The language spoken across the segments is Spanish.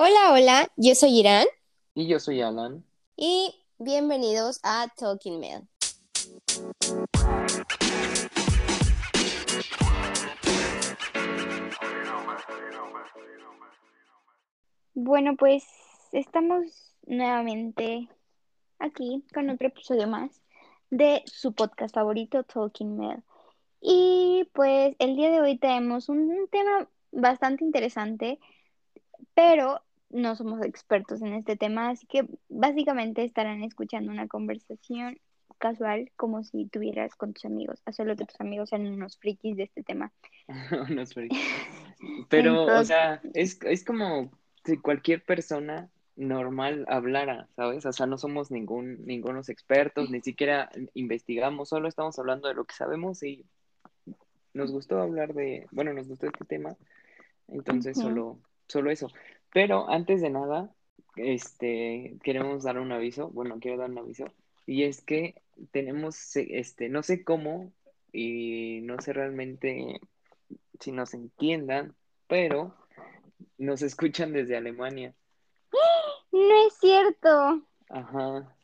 Hola, hola, yo soy Irán Y yo soy Alan. y bienvenidos a Talking Mail. Bueno, pues estamos nuevamente aquí con otro episodio más de su podcast favorito, Talking Mail. Y pues el día de hoy tenemos un, un tema bastante interesante, pero no somos expertos en este tema, así que básicamente estarán escuchando una conversación casual como si tuvieras con tus amigos, a solo que tus amigos sean unos frikis de este tema. No es verdad. Pero, o sea, es, es como si cualquier persona normal hablara, ¿sabes? O sea, no somos ningún, ningunos expertos, ni siquiera investigamos, solo estamos hablando de lo que sabemos y nos gustó hablar de, bueno, nos gustó este tema, entonces solo, solo eso. Pero antes de nada, este, queremos dar un aviso, bueno, quiero dar un aviso, y es que tenemos, este, no sé cómo, y no sé realmente si nos entiendan, pero nos escuchan desde Alemania. No es cierto, Ajá.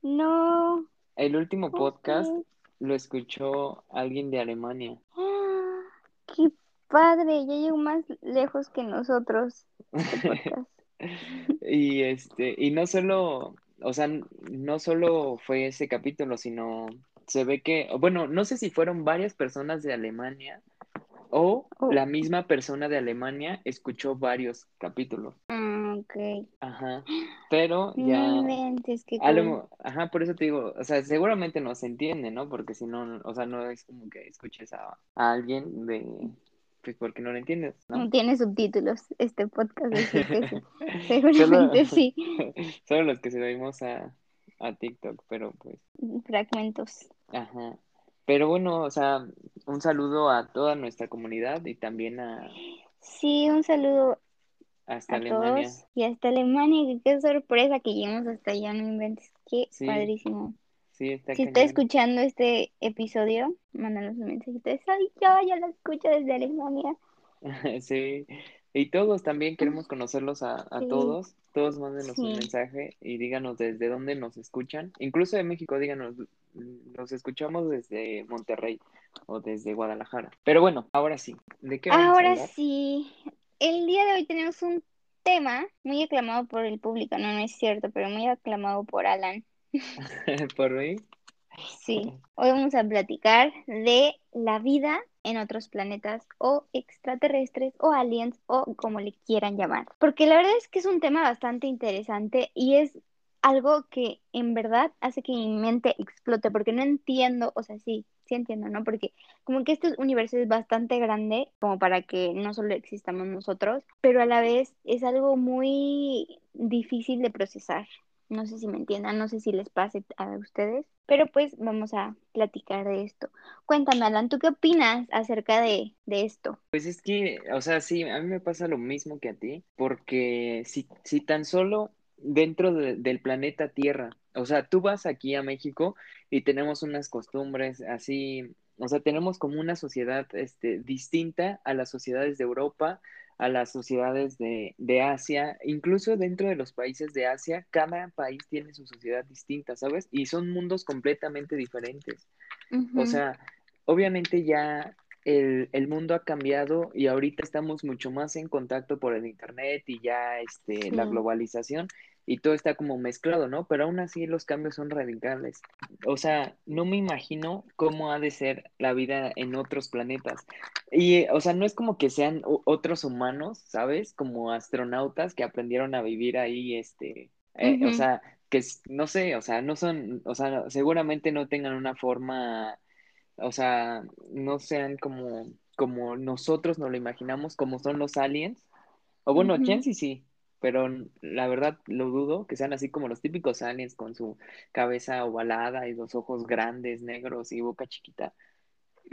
no. El último podcast lo escuchó alguien de Alemania. Qué padre, ya llegó más lejos que nosotros. Y este, y no solo, o sea, no solo fue ese capítulo, sino se ve que, bueno, no sé si fueron varias personas de Alemania o Oh. la misma persona de Alemania escuchó varios capítulos. Ah, ok. Ajá. Pero No ya inventes, mo- ajá, por eso te digo, o sea, seguramente no se entiende, ¿no? Porque si no, o sea, no es como que escuches a, a alguien de, pues porque no lo entiendes, No ¿no? tiene subtítulos este podcast, así que sí. Solo, Seguramente sí. solo los que subimos a, a TikTok, pero pues, Fragmentos. ajá. Pero bueno, o sea, un saludo a toda nuestra comunidad y también a Sí, un saludo hasta a Alemania. todos y hasta Alemania, qué sorpresa que lleguemos hasta allá, no inventes. Qué Sí, padrísimo. Sí, está Si está escuchando este episodio, mándanos un mensajito de ay, yo ya lo escucho desde Alemania. Sí, y todos también queremos conocerlos a, a Sí. todos. Todos mándenos un mensaje y díganos desde dónde nos escuchan. Incluso de México, díganos, nos escuchamos desde Monterrey o desde Guadalajara. Pero bueno, ahora sí, ¿de qué vamos a Ahora hablar? sí, el día de hoy tenemos un tema muy aclamado por el público, no, no es cierto, pero muy aclamado por Alan. ¿Por mí? Sí, hoy vamos a platicar de la vida en otros planetas o extraterrestres o aliens o como le quieran llamar. Porque la verdad es que es un tema bastante interesante y es algo que en verdad hace que mi mente explote porque no entiendo, o sea, sí, sí entiendo, ¿no? Porque como que este universo es bastante grande como para que no solo existamos nosotros, pero a la vez es algo muy difícil de procesar. No sé si me entiendan, no sé si les pase a ustedes, pero pues vamos a platicar de esto. Cuéntame, Alan, ¿tú qué opinas acerca de, de esto? Pues es que, o sea, sí, a mí me pasa lo mismo que a ti, porque si, si tan solo dentro de- del planeta Tierra, o sea, tú vas aquí a México y tenemos unas costumbres así, o sea, tenemos como una sociedad este, distinta a las sociedades de Europa, a las sociedades de, de Asia, incluso dentro de los países de Asia, cada país tiene su sociedad distinta, ¿sabes? Y son mundos completamente diferentes. O sea, obviamente ya el, el mundo ha cambiado y ahorita estamos mucho más en contacto por el internet y ya este, la globalización y todo está como mezclado, ¿no? Pero aún así los cambios son radicales. O sea, no me imagino cómo ha de ser la vida en otros planetas. Y, o sea, no es como que sean otros humanos, ¿sabes? Como astronautas que aprendieron a vivir ahí, este, eh, o sea, que no sé, o sea, no son, o sea, seguramente no tengan una forma o sea, no sean como, como nosotros nos lo imaginamos, como son los aliens. O bueno, ujú, chance sí, pero la verdad lo dudo, que sean así como los típicos aliens con su cabeza ovalada y los ojos grandes, negros y boca chiquita,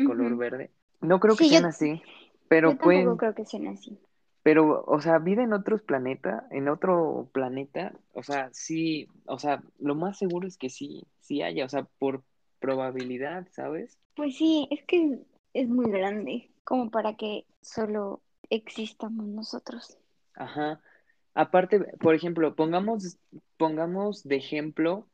color verde. No creo que yo, sean así, yo pero tampoco pueden, creo que sean así. pero, o sea, vida en otros planetas, en otro planeta, o sea, sí, o sea, lo más seguro es que sí, sí haya, o sea, por probabilidad, ¿sabes? Pues sí, es que es muy grande como para que solo existamos nosotros. Ajá. Aparte, por ejemplo, pongamos, pongamos de ejemplo,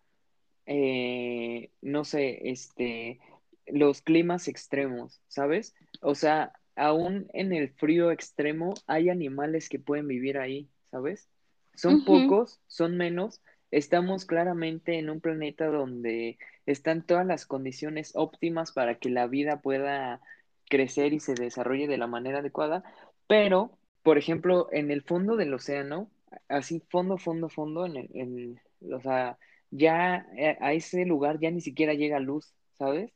eh, no sé, este, los climas extremos, ¿sabes? O sea, aún en el frío extremo hay animales que pueden vivir ahí, ¿sabes? Son pocos, son menos. Estamos claramente en un planeta donde están todas las condiciones óptimas para que la vida pueda crecer y se desarrolle de la manera adecuada, pero, por ejemplo, en el fondo del océano, así fondo, fondo, fondo, en el, en- o sea, ya eh, a ese lugar ya ni siquiera llega luz, ¿sabes?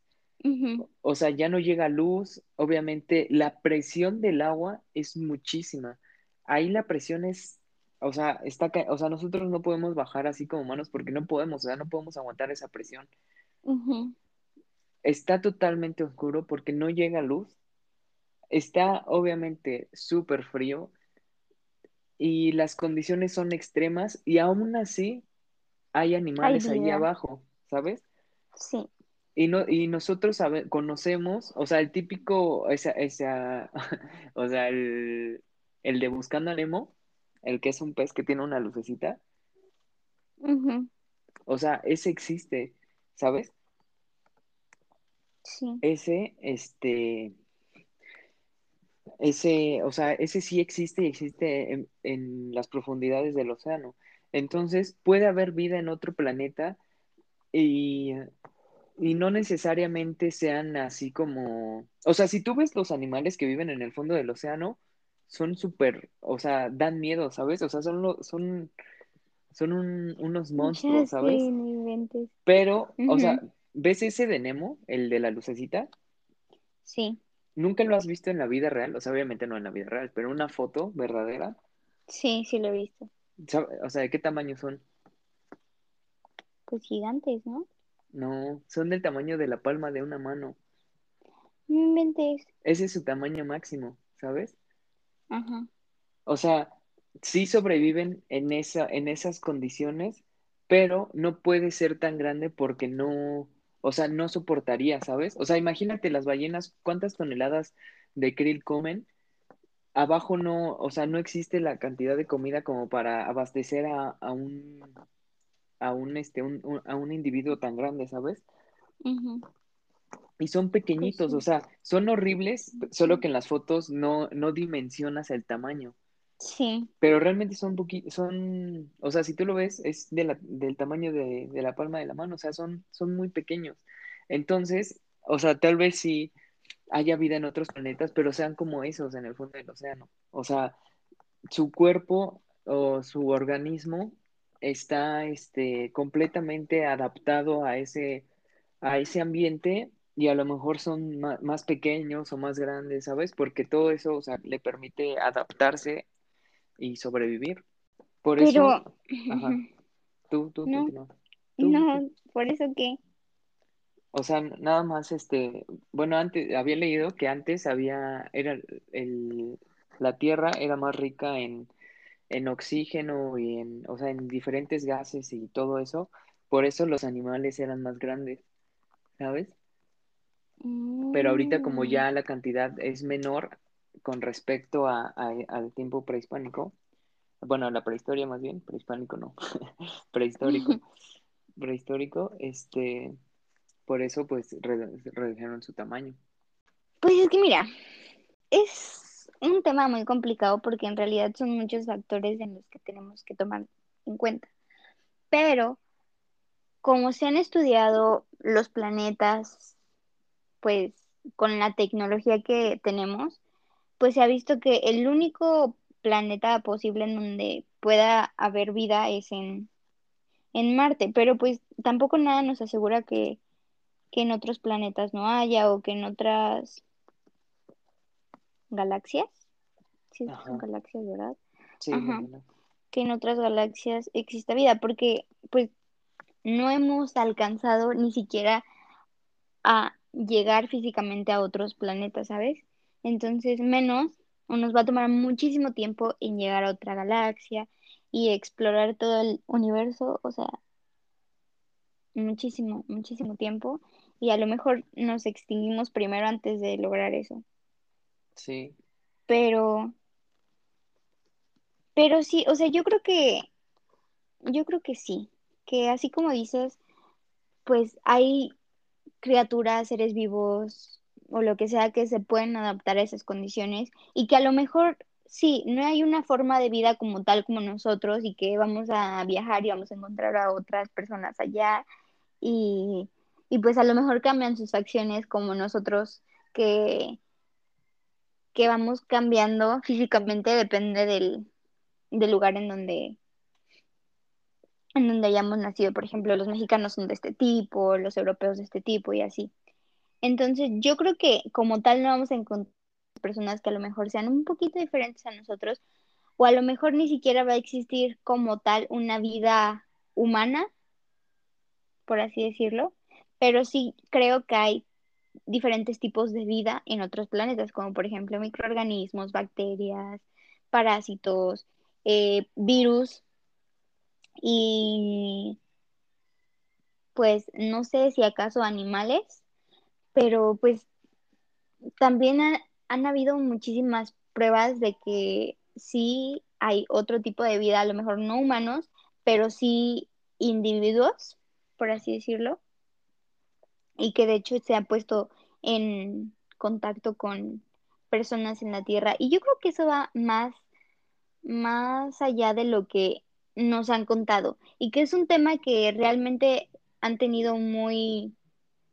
O sea, ya no llega luz, obviamente la presión del agua es muchísima. Ahí la presión es, o sea, está, o sea, nosotros no podemos bajar así como humanos porque no podemos, o sea, no podemos aguantar esa presión. Está totalmente oscuro porque no llega luz. Está obviamente súper frío y las condiciones son extremas y aún así hay Hay animales ahí abajo, ¿sabes? Sí. Y, no, y nosotros sabe- conocemos, o sea, el típico, esa, esa, o sea, el, el de Buscando a Nemo, el que es un pez que tiene una lucecita, Ujú. o sea, ese existe, ¿sabes? Sí. Ese, este, ese, o sea, ese sí existe y existe en, en las profundidades del océano. Entonces, puede haber vida en otro planeta y Y no necesariamente sean así como, o sea, si tú ves los animales que viven en el fondo del océano, son súper, o sea, dan miedo, ¿sabes? O sea, son, lo- son, son un- unos monstruos, ¿sabes? no inventes. Pero, o sea. ¿ves ese de Nemo, el de la lucecita? Sí. ¿Nunca lo has visto en la vida real? O sea, obviamente no en la vida real, pero una foto verdadera. Sí, sí lo he visto. ¿Sabe- O sea, ¿de qué tamaño son? Pues gigantes, ¿no? No, son del tamaño de la palma de una mano. No inventes. Ese es su tamaño máximo, ¿sabes? Ajá. O sea, sí sobreviven en esa, en esas condiciones, pero no puede ser tan grande porque no, o sea, no soportaría, ¿sabes? O sea, imagínate las ballenas, ¿cuántas toneladas de krill comen? Abajo no, o sea, no existe la cantidad de comida como para abastecer a, a un, a un, este, un- un- a un individuo tan grande, ¿sabes? Y son Pues pequeñitos, o sí. sea, son horribles, solo que en las fotos no, no dimensionas el tamaño. Sí. Pero realmente son poquitos, son, o sea, si tú lo ves, es de la, del tamaño de, de la palma de la mano, o sea, son, son muy pequeños. Entonces, o sea, tal vez sí haya vida en otros planetas, pero sean como esos en el fondo del océano. O sea, su cuerpo o su organismo está, este, completamente adaptado a ese, a ese ambiente y a lo mejor son más pequeños o más grandes, ¿sabes? Porque todo eso, o sea, le permite adaptarse y sobrevivir. Por eso, Pero, ajá, ujú. tú, tú No, continúa. Tú, tú. no, por eso que. O sea, nada más, este, bueno, antes, había leído que antes había, era el, la Tierra era más rica en, en oxígeno y en, o sea, en diferentes gases y todo eso. Por eso los animales eran más grandes, ¿sabes? Pero ahorita como Mm, ya la cantidad es menor con respecto a, a- al tiempo prehispánico, bueno, la prehistoria más bien, prehispánico no, prehistórico, prehistórico, este, por eso pues redu- redujeron su tamaño. Pues es que mira, es un tema muy complicado porque en realidad son muchos factores en los que tenemos que tomar en cuenta. Pero como se han estudiado los planetas, pues con la tecnología que tenemos, pues se ha visto que el único planeta posible en donde pueda haber vida es en, en Marte, pero pues tampoco nada nos asegura que, que en otros planetas no haya o que en otras galaxias, sí son Ajá, galaxias, ¿verdad? sí, Ajá, que en otras galaxias exista vida, porque pues no hemos alcanzado ni siquiera a llegar físicamente a otros planetas, ¿sabes? Entonces, menos, o nos va a tomar muchísimo tiempo en llegar a otra galaxia y explorar todo el universo, o sea, muchísimo, muchísimo tiempo. Y a lo mejor nos extinguimos primero antes de lograr eso. Sí, Pero, Pero sí, o sea, yo creo que, yo creo que sí, que así como dices, pues hay criaturas, seres vivos o lo que sea que se pueden adaptar a esas condiciones y que a lo mejor sí, no hay una forma de vida como tal como nosotros y que vamos a viajar y vamos a encontrar a otras personas allá y, y pues a lo mejor cambian sus facciones como nosotros que, que vamos cambiando físicamente depende del, del lugar en donde en donde hayamos nacido. Por ejemplo, los mexicanos son de este tipo, los europeos de este tipo y así. Entonces, yo creo que como tal no vamos a encontrar personas que a lo mejor sean un poquito diferentes a nosotros, o a lo mejor ni siquiera va a existir como tal una vida humana, por así decirlo, pero sí creo que hay diferentes tipos de vida en otros planetas, como por ejemplo microorganismos, bacterias, parásitos, eh, virus y pues no sé si acaso animales, pero pues también han habido muchísimas pruebas de que sí hay otro tipo de vida, a lo mejor no humanos, pero sí individuos, por así decirlo, y que de hecho se ha puesto en contacto con personas en la Tierra. Y yo creo que eso va más, más allá de lo que nos han contado y que es un tema que realmente han tenido muy,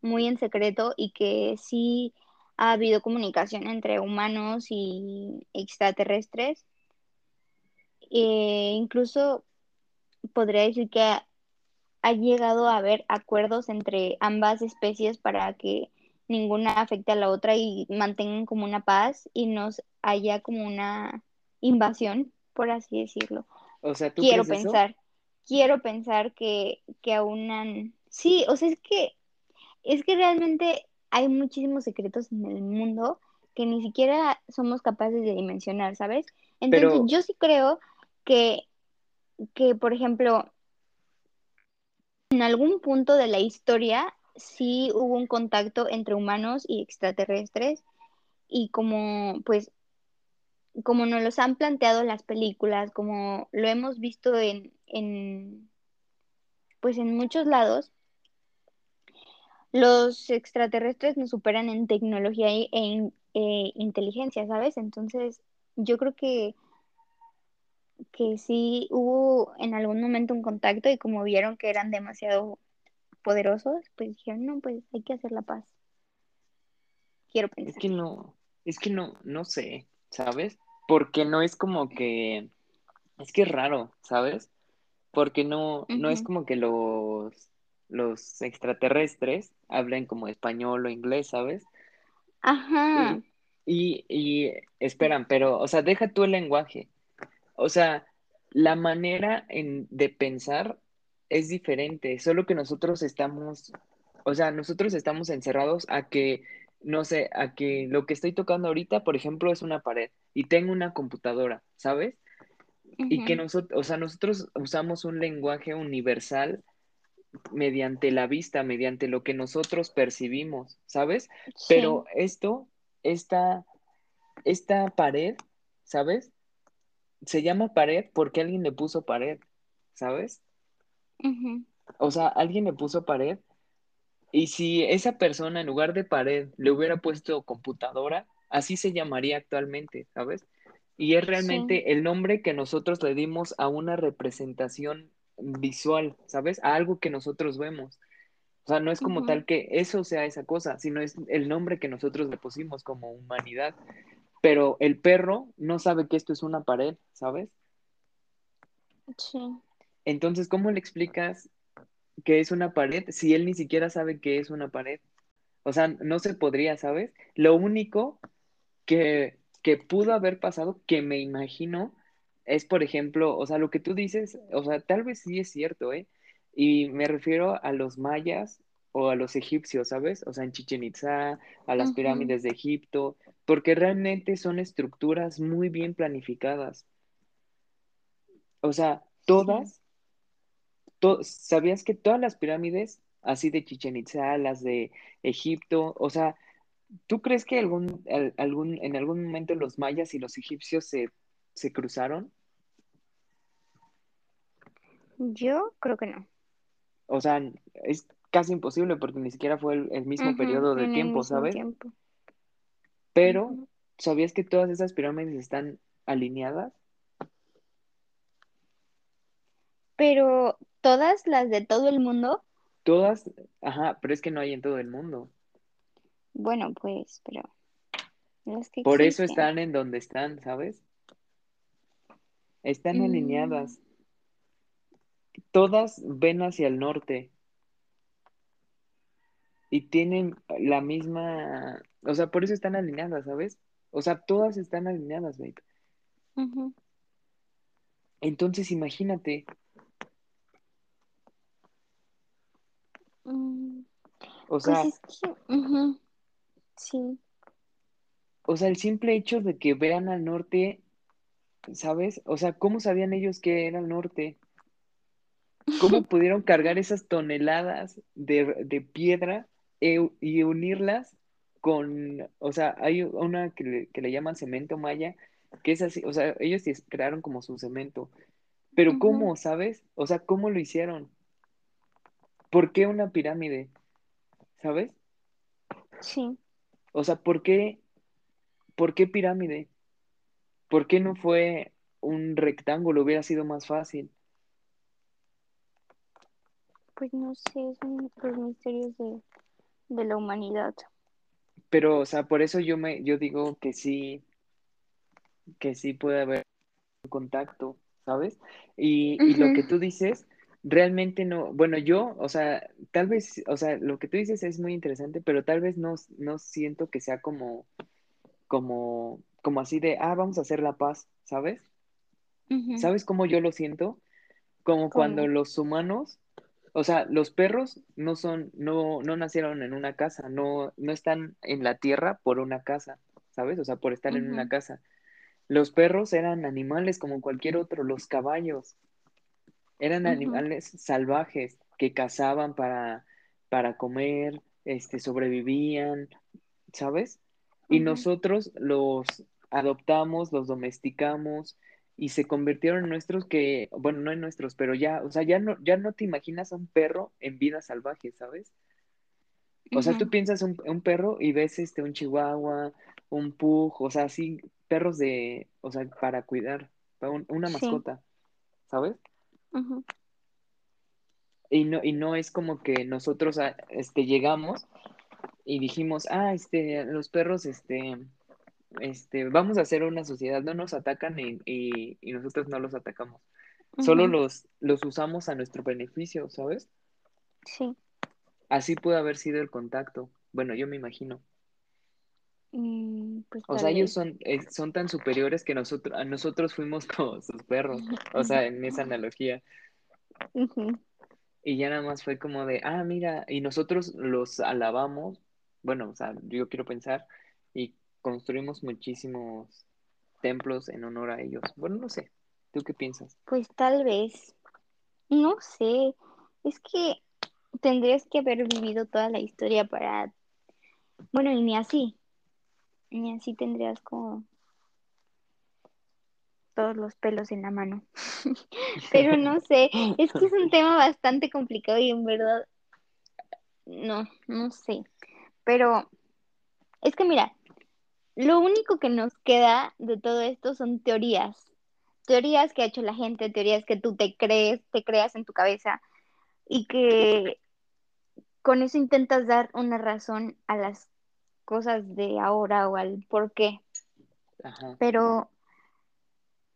muy en secreto y que sí ha habido comunicación entre humanos y extraterrestres. E incluso podría decir que ha, ha llegado a haber acuerdos entre ambas especies para que ninguna afecte a la otra y mantengan como una paz y no haya como una invasión, por así decirlo. O sea, ¿tú quiero eso? pensar, quiero pensar que, que aún han... Sí, o sea, es que, es que realmente hay muchísimos secretos en el mundo que ni siquiera somos capaces de dimensionar, ¿sabes? Entonces, Pero, yo sí creo que, que, por ejemplo, en algún punto de la historia sí hubo un contacto entre humanos y extraterrestres y como, pues, como nos los han planteado las películas, como lo hemos visto en, en pues en muchos lados, los extraterrestres nos superan en tecnología e, eh, inteligencia, ¿sabes? Entonces, yo creo que, que sí hubo en algún momento un contacto y como vieron que eran demasiado poderosos, pues dijeron, no, pues hay que hacer la paz. Quiero es pensar. que no, es que no, no sé, ¿sabes? Porque no es como que, es que es raro, ¿sabes? Porque no, no es como que los, los extraterrestres hablen como español o inglés, ¿sabes? Ajá, Y, y, y esperan, pero, o sea, deja tú el lenguaje. O sea, la manera en, de pensar es diferente, solo que nosotros estamos, o sea, nosotros estamos encerrados a que, no sé, a que lo que estoy tocando ahorita, por ejemplo, es una pared y tengo una computadora, ¿sabes? Y que nosotros, o sea, nosotros usamos un lenguaje universal mediante la vista, mediante lo que nosotros percibimos, ¿sabes? Pero esto, esta, esta pared, ¿sabes? Se llama pared porque alguien le puso pared, ¿sabes? O sea, alguien le puso pared y si esa persona en lugar de pared le hubiera puesto computadora, así se llamaría actualmente, ¿sabes? Y es sí, realmente el nombre que nosotros le dimos a una representación visual, ¿sabes? A algo que nosotros vemos. O sea, no es como tal que eso sea esa cosa, sino es el nombre que nosotros le pusimos como humanidad. Pero el perro no sabe que esto es una pared, ¿sabes? sí, Entonces, ¿cómo le explicas que es una pared si él ni siquiera sabe que es una pared? O sea, no se podría, ¿sabes? Lo único que, que pudo haber pasado, que me imagino, es, por ejemplo, o sea, lo que tú dices, o sea, tal vez sí es cierto, ¿eh? Y me refiero a los mayas o a los egipcios, ¿sabes? O sea, en Chichen Itzá, a las pirámides de Egipto, porque realmente son estructuras muy bien planificadas. O sea, todas, to- ¿sabías que todas las pirámides, así de Chichen Itzá, las de Egipto, o sea, ¿Tú crees que algún, al- algún, en algún momento los mayas y los egipcios se, se cruzaron? Yo creo que no. O sea, es casi imposible porque ni siquiera fue el, el mismo periodo de tiempo, ¿sabes? tiempo. Pero. ¿sabías que todas esas pirámides están alineadas? Pero todas las de todo el mundo, Todas, ajá, pero es que no hay en todo el mundo. bueno, pues, pero las que Por eso están en donde están, ¿sabes? Están Mm. Todas ven hacia el norte. Y tienen la misma, o sea, por eso están alineadas, ¿sabes? O sea, todas están alineadas, babe. Entonces, imagínate, Mm, o Pues sea, es que, ujú, sí. o sea, el simple hecho de que vean al norte, ¿sabes? O sea, ¿cómo sabían ellos que era el norte? ¿Cómo pudieron cargar esas toneladas de, de piedra e- y unirlas con, o sea, hay una que le, que le llaman cemento maya, que es así, o sea, ellos crearon como su cemento, pero ¿cómo, sabes? O sea, ¿cómo lo hicieron? ¿Por qué una pirámide? ¿Sabes? Sí. O sea, ¿por qué, por qué pirámide? ¿Por qué no fue un rectángulo? Hubiera sido más fácil. Pues no sé, son los misterios de, de la humanidad. Pero, o sea, por eso yo me, yo digo que sí, que sí puede haber contacto, ¿sabes? Y, y lo que tú dices, realmente no, bueno, yo, o sea, tal vez, o sea, lo que tú dices es muy interesante, pero tal vez no, no siento que sea como, como, como así de, ah, vamos a hacer la paz, ¿sabes? ¿Sabes cómo yo lo siento? Como cuando los humanos, o sea, los perros no son, no, no nacieron en una casa, no, no están en la tierra por una casa, ¿sabes? O sea, por estar en una casa. Los perros eran animales como cualquier otro, los caballos eran animales salvajes que cazaban para, para comer, este, sobrevivían, ¿sabes? Y nosotros los adoptamos, los domesticamos y se convirtieron en nuestros que, bueno, no en nuestros, pero ya, o sea, ya no, ya no te imaginas a un perro en vida salvaje, ¿sabes? O sea, tú piensas un, un perro y ves este, un chihuahua, un pug, o sea, así, perros de, o sea, para cuidar, para un- una Sí. mascota, ¿sabes? Y no, y no es como que nosotros ah, este, llegamos y dijimos, ah, este, los perros, este, este, vamos a hacer una sociedad, no nos atacan y, y, y nosotros no los atacamos. Solo los, los usamos a nuestro beneficio, ¿sabes? Sí. Así puede haber sido el contacto. Bueno, yo me imagino. Mm, pues O sea, ellos son, eh, son tan superiores que nosotros, nosotros fuimos como sus perros. O sea, en esa analogía. Y ya nada más fue como de, ah, mira, y nosotros los alabamos, bueno, o sea, yo quiero pensar, y construimos muchísimos templos en honor a ellos. Bueno, no sé, ¿tú qué piensas? Pues tal vez. No sé. Es que tendrías que haber vivido toda la historia para... Bueno, y ni así. Ni así tendrías como todos los pelos en la mano. Pero no sé, es que es un tema bastante complicado y en verdad, no, no sé. Pero es que mira, lo único que nos queda de todo esto son teorías. Teorías que ha hecho la gente, teorías que tú te crees, te creas en tu cabeza y que con eso intentas dar una razón a las cosas de ahora o al por qué. Ajá, Pero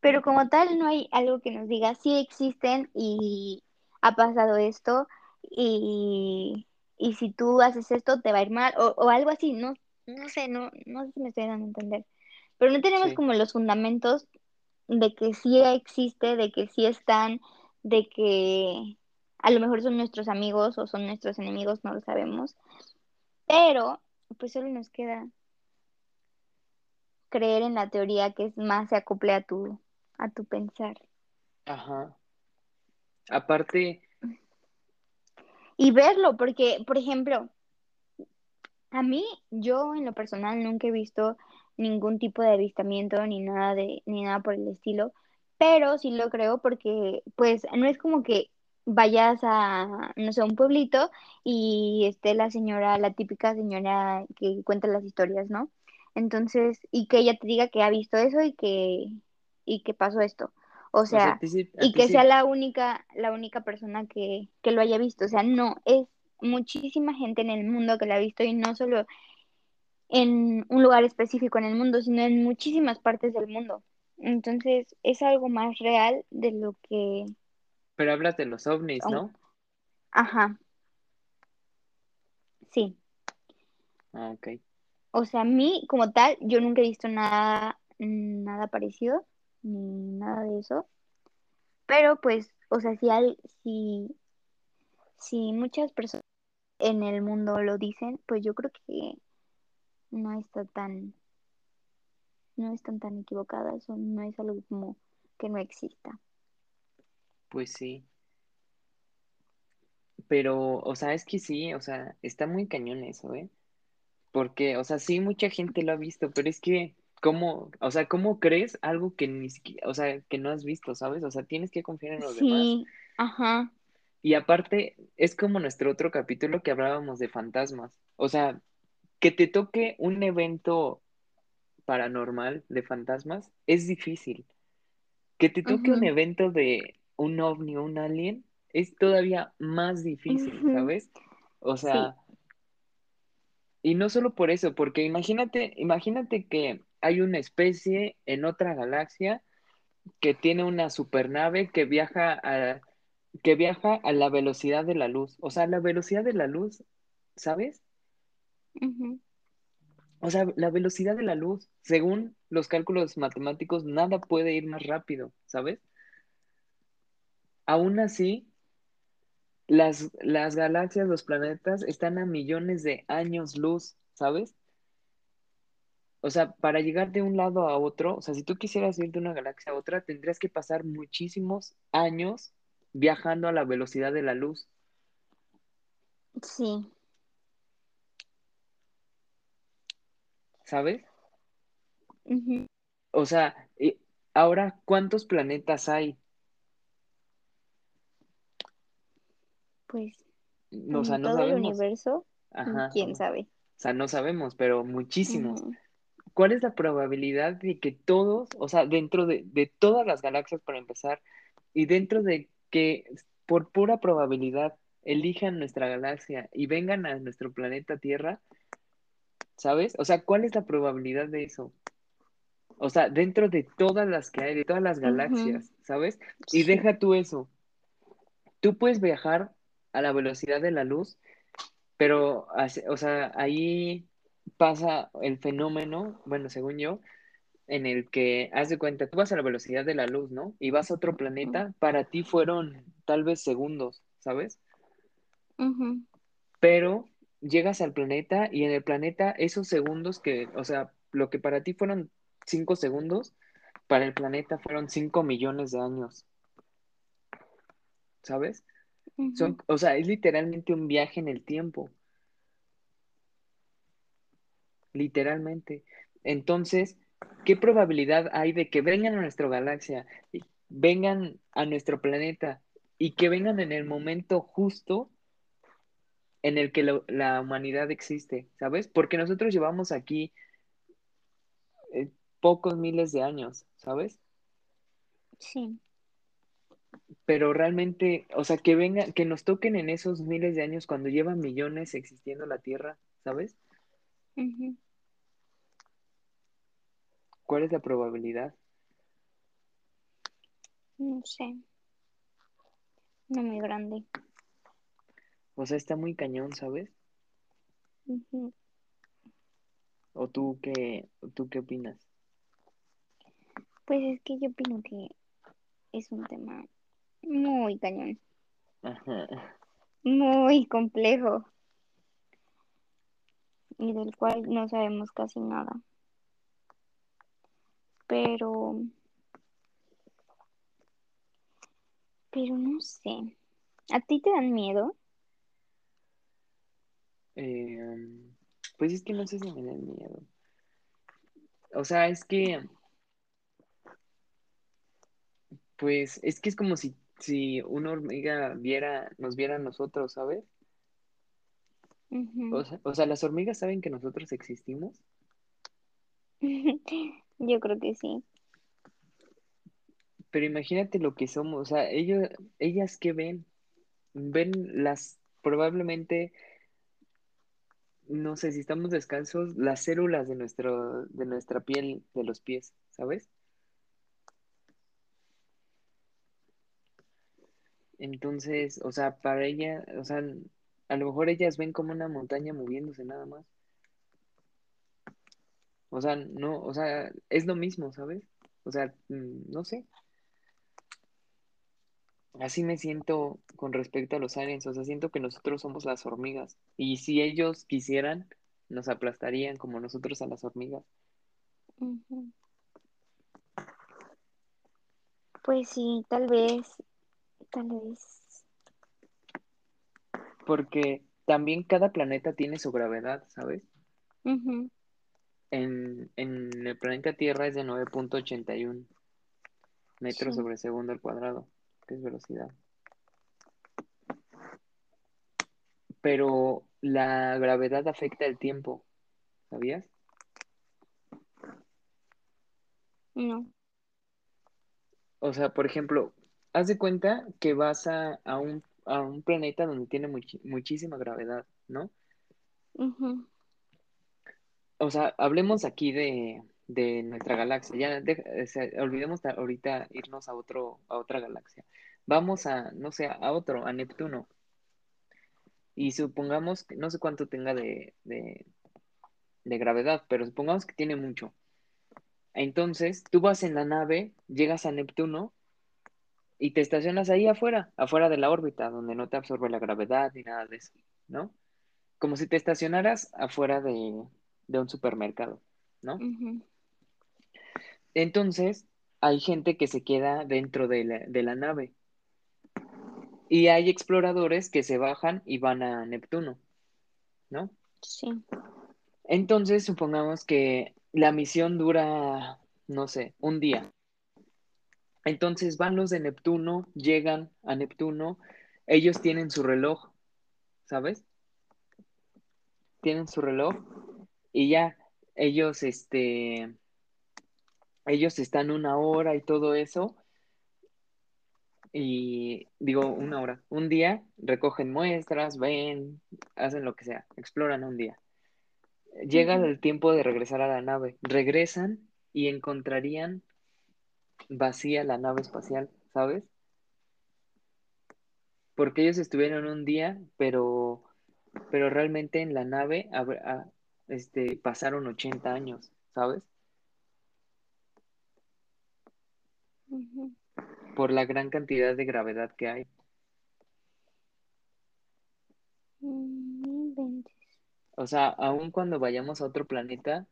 pero como tal no hay algo que nos diga sí existen y ha pasado esto y, y si tú haces esto te va a ir mal o, o algo así, no, no sé, no, no sé si me estoy dando a entender, pero no tenemos sí, como los fundamentos de que sí existe, de que sí están, de que a lo mejor son nuestros amigos o son nuestros enemigos, no lo sabemos, pero pues solo nos queda creer en la teoría que es más se acople a tu, a tu pensar. ajá. Aparte, y verlo, porque, por ejemplo, a mí, yo en lo personal nunca he visto ningún tipo de avistamiento ni nada de, ni nada por el estilo, pero sí lo creo porque pues no es como que vayas a, no sé, un pueblito y esté la señora, la típica señora que cuenta las historias, ¿no? Entonces, y que ella te diga que ha visto eso y que, y que pasó esto. O sea, ti y que sí, sea la única, la única persona que, que lo haya visto. O sea, no, es muchísima gente en el mundo que lo ha visto y no solo en un lugar específico en el mundo, sino en muchísimas partes del mundo. Entonces, es algo más real de lo que, pero hablas de los ovnis, aun- ¿no? ajá, sí. Ah, ok. O sea, a mí como tal, yo nunca he visto nada, nada parecido, ni nada de eso. Pero pues, o sea, si hay, si, si muchas personas en el mundo lo dicen, pues yo creo que no está tan, no están tan equivocadas o no es algo como que no exista. Pues sí. Pero, o sea, es que sí, o sea, está muy cañón eso, ¿eh? Porque, o sea, sí, mucha gente lo ha visto, pero es que, ¿cómo, o sea, cómo crees algo que ni siquiera, o sea, que no has visto, ¿sabes? O sea, tienes que confiar en los demás. Sí, ajá, Y aparte, es como nuestro otro capítulo que hablábamos de fantasmas. O sea, que te toque un evento paranormal de fantasmas es difícil. Que te toque un evento de un ovni o un alien es todavía más difícil, ¿sabes? O sí, sea, y no solo por eso, porque imagínate, imagínate que hay una especie en otra galaxia que tiene una supernave que viaja a, que viaja a la velocidad de la luz. O sea, la velocidad de la luz, ¿sabes? ujú, O sea, la velocidad de la luz, según los cálculos matemáticos, nada puede ir más rápido, ¿sabes? Aún así, las, las galaxias, los planetas están a millones de años luz, ¿sabes? O sea, para llegar de un lado a otro, o sea, si tú quisieras ir de una galaxia a otra, tendrías que pasar muchísimos años viajando a la velocidad de la luz, sí, ¿sabes? ujú, O sea, y ahora, ¿cuántos planetas hay? pues O sea, no todo el sabemos. universo, Ajá. quién O sabe. sea, no sabemos, pero muchísimos. ¿Cuál es la probabilidad de que todos, o sea, dentro de, de todas las galaxias para empezar, y dentro de que por pura probabilidad elijan nuestra galaxia y vengan a nuestro planeta Tierra, ¿sabes? O sea, ¿cuál es la probabilidad de eso? O sea, dentro de todas las que hay, de todas las galaxias, ¿sabes? Y sí, deja tú eso. Tú puedes viajar a la velocidad de la luz, pero, o sea, ahí pasa el fenómeno, bueno, según yo, en el que, haz de cuenta, tú vas a la velocidad de la luz, ¿no? Y vas a otro planeta, para ti fueron tal vez segundos, ¿sabes? Pero llegas al planeta y en el planeta esos segundos que, o sea, lo que para ti fueron cinco segundos, para el planeta fueron cinco millones de años, ¿sabes? Son, o sea, es literalmente un viaje en el tiempo, literalmente. Entonces, ¿qué probabilidad hay de que vengan a nuestra galaxia, vengan a nuestro planeta y que vengan en el momento justo en el que lo- la humanidad existe, ¿sabes? Porque nosotros llevamos aquí eh, pocos miles de años, ¿sabes? sí, Pero realmente, o sea, que vengan, que nos toquen en esos miles de años cuando llevan millones existiendo la Tierra, ¿sabes? ujú, ¿Cuál es la probabilidad? no sé, no muy grande. O sea, está muy cañón, ¿sabes? Ujú. ¿O tú qué, tú qué opinas? Pues es que yo opino que es un tema muy cañón, Ajá. muy complejo y del cual no sabemos casi nada. Pero, pero no sé. ¿A ti te dan miedo? Eh, pues es que no sé si me da miedo. O sea, es que Pues es que es como si, si una hormiga viera, nos viera a nosotros, ¿sabes? O sea, o sea, las hormigas saben que nosotros existimos. Yo creo que sí. Pero imagínate lo que somos, o sea, ellos, ellas qué ven, ven las, probablemente, no sé, si estamos descalzos, las células de nuestro, de nuestra piel, de los pies, ¿sabes? Entonces, o sea, para ella, o sea, a lo mejor ellas ven como una montaña moviéndose nada más. O sea, no, o sea, es lo mismo, ¿sabes? O sea, mm, no sé. Así me siento con respecto a los aliens, o sea, siento que nosotros somos las hormigas. Y si ellos quisieran, nos aplastarían como nosotros a las hormigas. Pues sí, tal vez, tal vez. Porque también cada planeta tiene su gravedad, ¿sabes? Ujú. En, en el planeta Tierra es de 9.81 metros Sí. sobre segundo al cuadrado, que es velocidad. Pero la gravedad afecta el tiempo, ¿sabías? No. O sea, por ejemplo, haz de cuenta que vas a, a un, a un planeta donde tiene muchi- muchísima gravedad, ¿no? Ujú. O sea, hablemos aquí de, de nuestra galaxia. Ya sea, olvidemos ta- ahorita irnos a otro, a otra galaxia. Vamos a, no sé, a otro, a Neptuno. Y supongamos que no sé cuánto tenga de, de, de gravedad, pero supongamos que tiene mucho. Entonces, tú vas en la nave, llegas a Neptuno y te estacionas ahí afuera, afuera de la órbita, donde no te absorbe la gravedad ni nada de eso, ¿no? Como si te estacionaras afuera de, de un supermercado, ¿no? Entonces, hay gente que se queda dentro de la, de la nave y hay exploradores que se bajan y van a Neptuno, ¿no? Sí. Entonces, supongamos que la misión dura, no sé, un día. Entonces van los de Neptuno, llegan a Neptuno, ellos tienen su reloj, ¿sabes? Tienen su reloj y ya ellos, este, ellos están una hora y todo eso y digo una hora, un día recogen muestras, ven, hacen lo que sea, exploran un día. Llega el tiempo de regresar a la nave, regresan y encontrarían vacía la nave espacial, ¿sabes? Porque ellos estuvieron un día, pero, pero realmente en la nave este, pasaron 80 años, ¿sabes? Por la gran cantidad de gravedad que hay. O sea, aun cuando vayamos a otro planeta,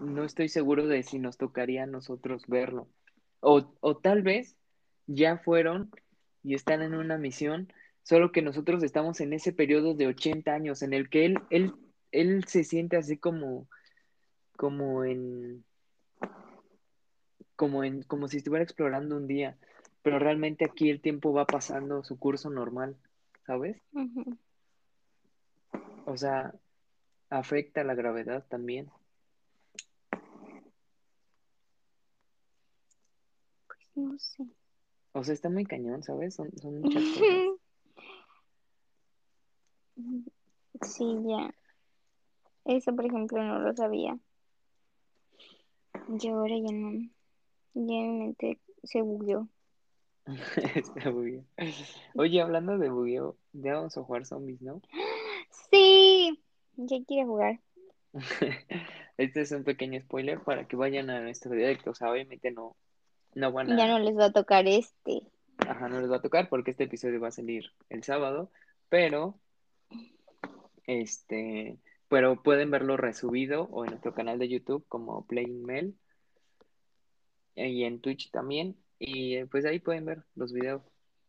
no estoy seguro de si nos tocaría a nosotros verlo. O, o tal vez ya fueron y están en una misión, solo que nosotros estamos en ese periodo de 80 años en el que él, él, él se siente así como, como en, como en, como si estuviera explorando un día, pero realmente aquí el tiempo va pasando su curso normal, ¿sabes? O sea, afecta la gravedad también. Pues no sé. O sea, está muy cañón, ¿sabes? Son, son muchas cosas. Sí, ya. Eso, por ejemplo, no lo sabía. Yo ahora ya no. Ya mi mente se bugueó. Está bien. Oye, hablando de bugueo, ya vamos a jugar zombies, ¿no? Sí, ya quiero jugar. Este es un pequeño spoiler para que vayan a nuestro directo. O sea, obviamente no, no van Ya no les va a tocar este. ajá, no les va a tocar porque este episodio va a salir el sábado, pero este, pero pueden verlo resubido o en nuestro canal de YouTube como Playing Mel y en Twitch también. Y eh, pues ahí pueden ver los videos.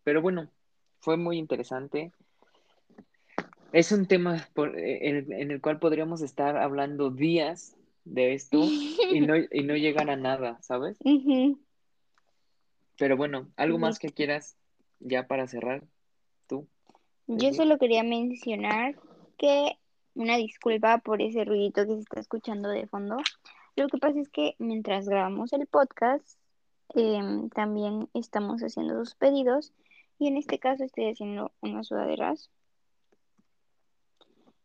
Pero bueno, fue muy interesante. Es un tema por- eh, en, en el cual podríamos estar hablando días de esto y no, y no llegar a nada, ¿sabes? Pero bueno, ¿algo más que quieras ya para cerrar? ¿Tú? Yo solo quería mencionar que una disculpa por ese ruidito que se está escuchando de fondo. Lo que pasa es que mientras grabamos el podcast, em, también estamos haciendo sus pedidos y en este caso estoy haciendo unas sudaderas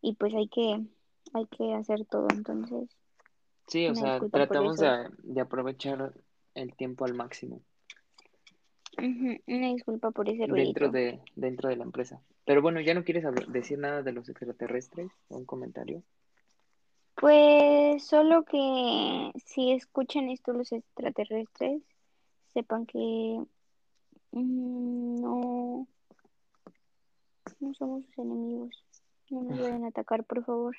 y pues hay que, hay que hacer todo, entonces Sí, o sea, tratamos de, de aprovechar el tiempo al máximo Una disculpa por ese dentro ruidito. de, dentro de la empresa. Pero bueno, ¿ya no quieres decir nada de los extraterrestres? ¿Un comentario? Pues solo que si escuchan esto los extraterrestres, sepan que mm, no, no somos sus enemigos. No nos a atacar, por favor.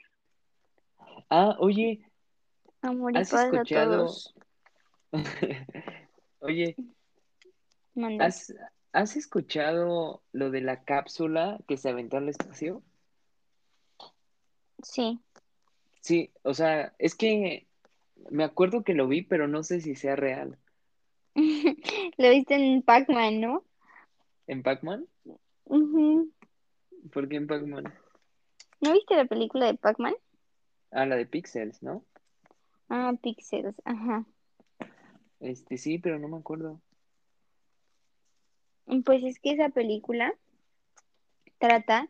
Ah, oye, Amor y ¿has paz a escuchado? todos. Oye, Mande. ¿has, has escuchado lo de la cápsula que se aventó al espacio? Sí. Sí, o sea, es que me acuerdo que lo vi, pero no sé si sea real. Lo viste en Pac-Man, ¿no? ¿En Pac-Man? ¿Por qué en Pac-Man? ¿No viste la película de Pac-Man? Ah, la de Pixels, ¿no? Ah, Pixels, ajá. Este, sí, pero no me acuerdo. Pues es que esa película trata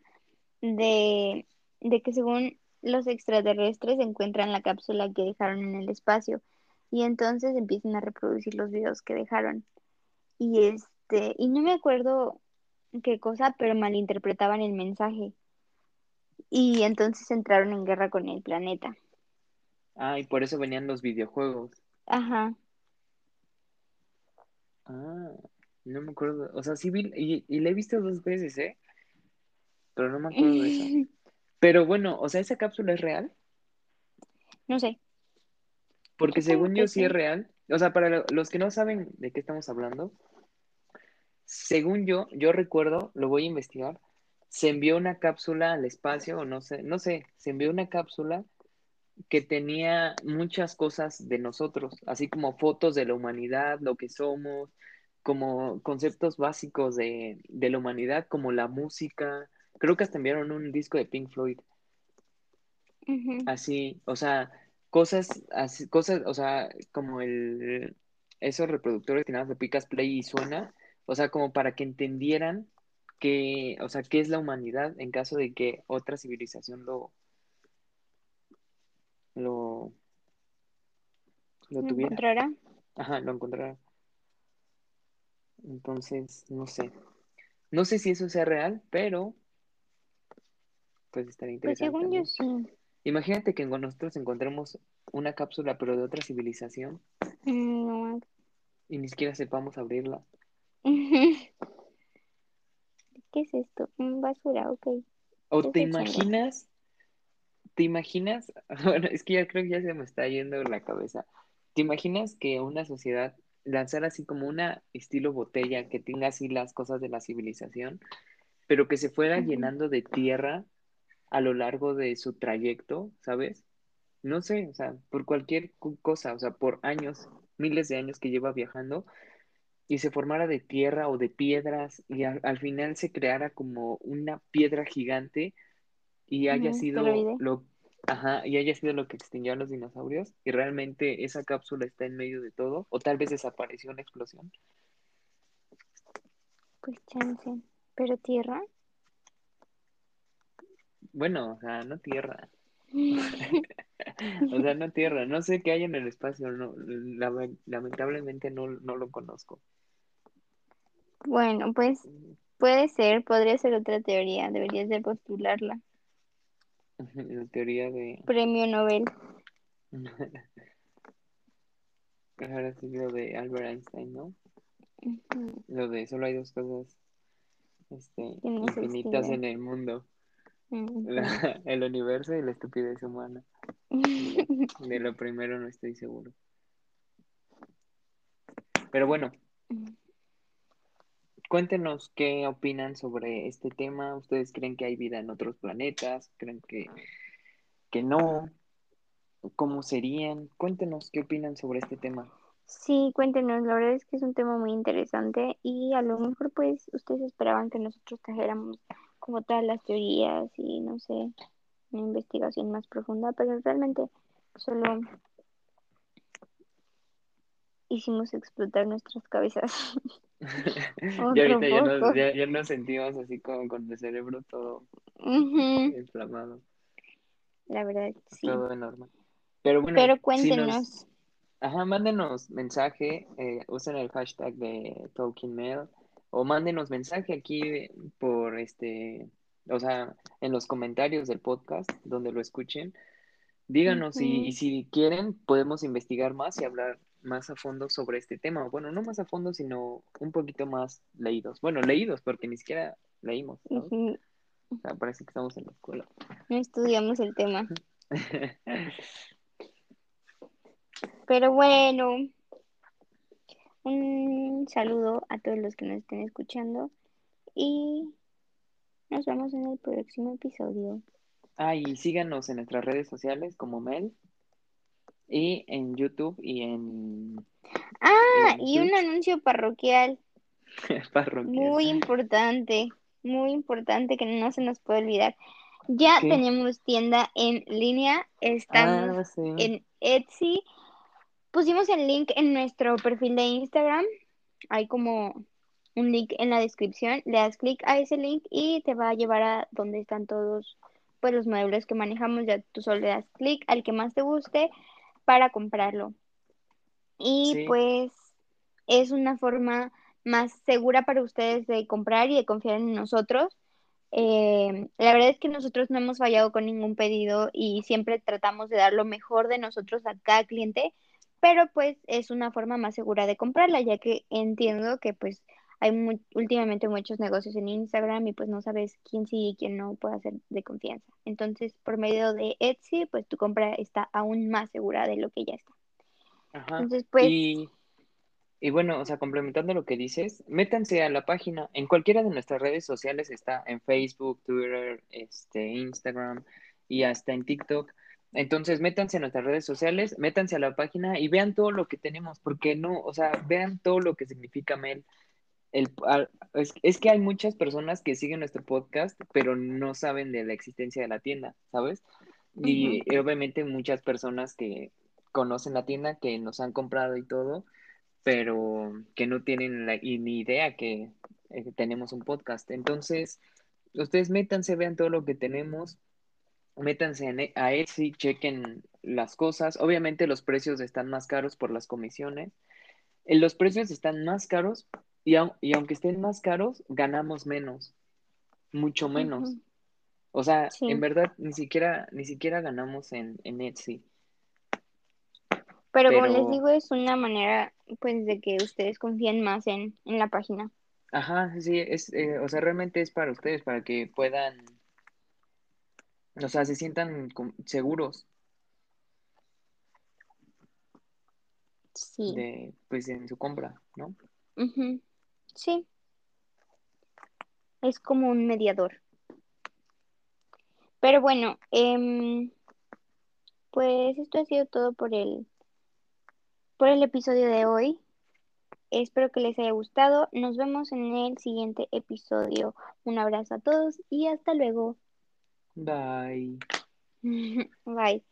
de, de que según los extraterrestres encuentran la cápsula que dejaron en el espacio y entonces empiezan a reproducir los videos que dejaron. Y este, y no me acuerdo qué cosa, pero malinterpretaban el mensaje. Y entonces entraron en guerra con el planeta. Ah, y por eso venían los videojuegos. Ajá. Ah, no me acuerdo. O sea, sí vi, y, y la he visto dos veces, ¿eh? Pero no me acuerdo de eso. Pero bueno, o sea, ¿esa cápsula es real? No sé. Porque según yo sí es real. O sea, para lo- los que no saben de qué estamos hablando, según yo, yo recuerdo, lo voy a investigar, se envió una cápsula al espacio, o no sé, no sé, se envió una cápsula que tenía muchas cosas de nosotros, así como fotos de la humanidad, lo que somos, como conceptos básicos de, de la humanidad, como la música. Creo que hasta enviaron un disco de Pink Floyd. Así, o sea, cosas, así, cosas, o sea, como el, esos reproductores que nada más le picas play y suena, o sea, como para que entendieran que, o sea, qué es la humanidad en caso de que otra civilización lo, lo, lo ¿Lo tuviera. encontrará? Ajá, lo encontrara. Entonces, no sé. No sé si eso sea real, pero pues estaría Pues interesante según yo sí. Imagínate que nosotros encontremos una cápsula, pero de otra civilización, Mm, No. y ni siquiera sepamos abrirla. ¿Qué es esto? Mm, Basura, ok. ¿O ¿Qué te imaginas? ¿Te imaginas? Bueno, es que ya creo que ya se me está yendo la cabeza. ¿Te imaginas que una sociedad lanzara así como una estilo botella que tenga así las cosas de la civilización, pero que se fuera llenando de tierra a lo largo de su trayecto, ¿sabes? No sé, o sea, por cualquier cu- cosa, o sea, por años, miles de años que lleva viajando y se formara de tierra o de piedras y al, al final se creara como una piedra gigante y haya sido lo, ajá, y haya sido lo que extinguió a los dinosaurios y realmente esa cápsula está en medio de todo o tal vez desapareció una explosión. Pues chance. ¿Pero tierra? Bueno, o sea, no tierra. O sea, no tierra, no sé qué hay en el espacio, no, lame- lamentablemente no, no lo conozco. Bueno, pues puede ser, podría ser otra teoría. Deberías de postularla. La teoría de, Premio Nobel. ahora sí lo de Albert Einstein, ¿no? Lo de solo hay dos cosas este, infinitas en el mundo, la- el universo y la estupidez humana. De lo primero no estoy seguro. Pero bueno, cuéntenos qué opinan sobre este tema. ¿Ustedes creen que hay vida en otros planetas? ¿Creen que, que no? ¿Cómo serían? Cuéntenos qué opinan sobre este tema. Sí, cuéntenos, la verdad es que es un tema muy interesante y a lo mejor pues ustedes esperaban que nosotros trajéramos como todas las teorías y no sé, una investigación más profunda, pero realmente solo hicimos explotar nuestras cabezas. Y ahorita ya nos, ya, ya nos sentimos así como con el cerebro todo inflamado, La verdad, sí. todo normal. Pero bueno, Pero si nos, cuéntenos. ajá, mándenos mensaje, eh, usen el hashtag de TalkingMail o mándenos mensaje aquí por este, o sea, en los comentarios del podcast donde lo escuchen. Díganos y, y si quieren podemos investigar más y hablar más a fondo sobre este tema. Bueno, no más a fondo, sino un poquito más leídos. Bueno, leídos porque ni siquiera leímos, O sea, parece que estamos en la escuela. No estudiamos el tema. Pero bueno, un saludo a todos los que nos estén escuchando y nos vemos en el próximo episodio. Ah, y síganos en nuestras redes sociales como Mel y en YouTube y en, Ah, en y un anuncio parroquial parroquial. muy importante, muy importante que no se nos puede olvidar. Ya ¿Qué? tenemos tienda en línea, estamos Ah, sí. en Etsy. Pusimos el link en nuestro perfil de Instagram. Hay como un link en la descripción. Le das clic a ese link y te va a llevar a donde están todos pues, los muebles que manejamos. Ya tú solo le das clic al que más te guste para comprarlo. Y Sí, pues es una forma más segura para ustedes de comprar y de confiar en nosotros. Eh, la verdad es que nosotros no hemos fallado con ningún pedido y siempre tratamos de dar lo mejor de nosotros a cada cliente, pero pues es una forma más segura de comprarla, ya que entiendo que pues hay mu- últimamente muchos negocios en Instagram y pues no sabes quién sí y quién no puede ser de confianza. Entonces, por medio de Etsy, pues tu compra está aún más segura de lo que ya está. ajá. Entonces, pues Y, y bueno, o sea, complementando lo que dices, métanse a la página. En cualquiera de nuestras redes sociales está en Facebook, Twitter, este, Instagram y hasta en TikTok. Entonces, métanse a nuestras redes sociales, métanse a la página y vean todo lo que tenemos, porque no, o sea, vean todo lo que significa Mel. El, es, es que hay muchas personas que siguen nuestro podcast, pero no saben de la existencia de la tienda, ¿sabes? Y, obviamente muchas personas que conocen la tienda, que nos han comprado y todo, pero que no tienen la, y ni idea que eh, tenemos un podcast. Entonces, ustedes métanse, vean todo lo que tenemos, métanse en, e- a Etsy, chequen las cosas. Obviamente los precios están más caros por las comisiones. Eh, Los precios están más caros y, au- y aunque estén más caros, ganamos menos, mucho menos. O sea, en verdad, ni siquiera, ni siquiera ganamos en, en Etsy, pero como les digo, es una manera pues de que ustedes confíen más en, en la página. ajá, sí, es, eh, o sea, realmente es para ustedes, para que puedan, o sea, se sientan seguros Sí, de, pues, en su compra, ¿no? ujú, Sí, es como un mediador. Pero bueno, em, pues esto ha sido todo por el, por el episodio de hoy. Espero que les haya gustado. Nos vemos en el siguiente episodio. Un abrazo a todos y hasta luego. Bye. Bye.